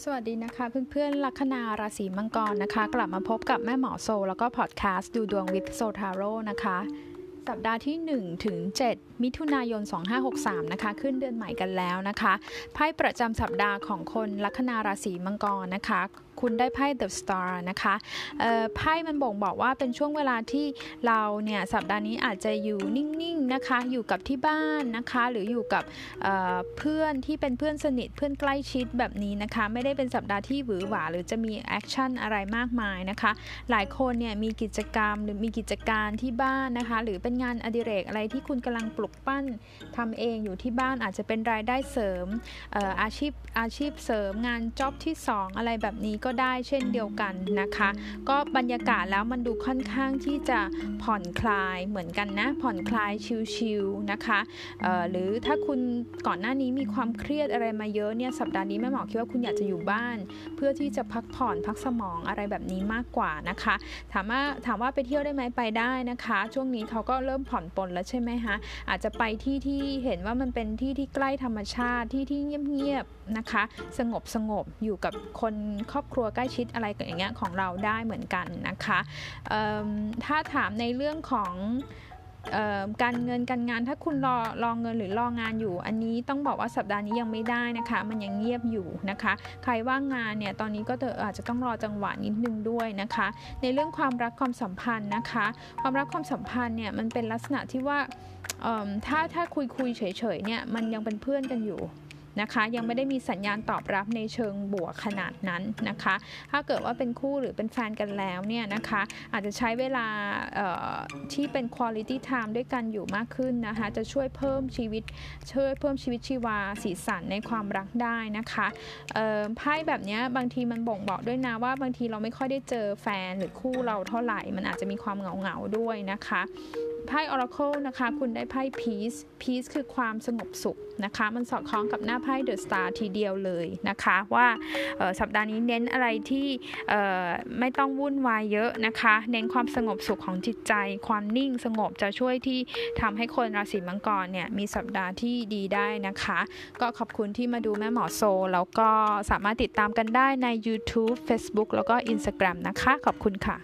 สวัสดีนะคะเพื่อนๆลัคนาราศีมังกรนะคะ กลับมาพบกับแม่หมอโซ แล้วก็พอดแคสต์ดูดวงวิทโซทาโร่นะคะ สัปดาห์ที่1ถึง7มิถุนายน 2563 นะคะ ขึ้นเดือนใหม่กันแล้วนะคะไพ่ประจำสัปดาห์ของคนลัคนาราศีมังกรนะคะ คุณได้ไพ่ The Star นะคะไพ่มันบ่งบอกว่าเป็นช่วงเวลาที่เราเนี่ยสัปดาห์นี้อาจจะอยู่นิ่งๆนะคะ อยู่กับที่บ้านนะคะ หรืออยู่กับเพื่อนที่เป็นเพื่อนสนิทเพื่อนใกล้ชิดแบบนี้นะคะ ไม่ได้เป็นสัปดาห์ที่หวือหวาหรือจะมี action อะไรมากมายนะคะ หลายคนเนี่ยมีกิจกรรมหรือมีกิจการที่บ้านนะคะ หรือเป็นงานอดิเรกอะไรที่คุณกำลังปลุกปั้นทำเองอยู่ที่บ้านอาจจะเป็นรายได้เสริมอาชีพอาชีพเสริมงาน job ที่ 2 อะไรแบบนี้ก็ได้เช่นเดียวกันนะคะ ก็บรรยากาศแล้วมันดูค่อนข้างที่จะผ่อนคลายเหมือนกันนะ ผ่อนคลายชิลๆนะคะหรือถ้าคุณก่อนหน้านี้มีความเครียดอะไรมาเยอะเนี่ยสัปดาห์นี้แม่หมอคิดว่าคุณอยากจะอยู่บ้าน เพื่อที่จะพักผ่อนพักสมองอะไรแบบนี้มากกว่านะคะ ถามว่าถามว่าไปเที่ยวได้ไหมไปได้นะคะ ช่วงนี้เขาก็เริ่มผ่อนปลนแล้วใช่ไหมคะอาจจะไปที่ที่เห็นว่ามันเป็นที่ที่ใกล้ธรรมชาติที่ที่เงียบๆนะคะ สงบสงบอยู่กับคนครอบครัวใกล้ชิดอะไรอย่างเงี้ยของเราได้เหมือนกันนะคะถ้าถามในเรื่องของ การเงินการงานถ้าคุณรอรอเงินหรือรองานอยู่ อันนี้ต้องบอกว่าสัปดาห์นี้ยังไม่ได้นะคะ มันยังเงียบอยู่นะคะ ใครว่างงานเนี่ยตอนนี้ก็อาจจะต้องรอจังหวะนิดนึงด้วยนะคะ ในเรื่องความรักความสัมพันธ์นะคะ ความรักความสัมพันธ์เนี่ยมันเป็นลักษณะที่ว่าถ้าถ้าคุยคุยเฉยๆเนี่ยมันยังเป็นเพื่อนกันอยู่ นะคะ ยังไม่ได้มีสัญญาณตอบรับในเชิงบวกขนาดนั้นนะคะ ถ้าเกิดว่าเป็นคู่หรือเป็นแฟนกันแล้วเนี่ยนะคะ อาจจะใช้เวลาที่เป็น quality time ด้วยกันอยู่มากขึ้นนะคะ จะช่วยเพิ่มชีวิตช่วยเพิ่มชีวิตชีวาสีสันในความรักได้นะคะไพ่แบบนี้บางทีมันบ่งบอกด้วยนะว่าบางทีเราไม่ค่อยได้เจอแฟนหรือคู่เราเท่าไหร่ มันอาจจะมีความเหงาๆด้วยนะคะ ไพ่ Oracle นะคะ คุณได้ไพ่ Peace Peace คือความสงบสุขนะคะ มันสอดคล้องกับหน้าไพ่ The Star ทีเดียวเลยนะคะ ว่าสัปดาห์นี้เน้นอะไรที่ไม่ต้องวุ่นวายเยอะนะคะ เน้นความสงบสุขของจิตใจ ความนิ่งสงบจะช่วยที่ทำให้คนราศีมังกรเนี่ยมีสัปดาห์ที่ดีได้นะคะ ก็ขอบคุณที่มาดูแม่หมอโซ แล้วก็สามารถติดตามกันได้ใน YouTube Facebook แล้วก็ Instagram นะคะ ขอบคุณค่ะ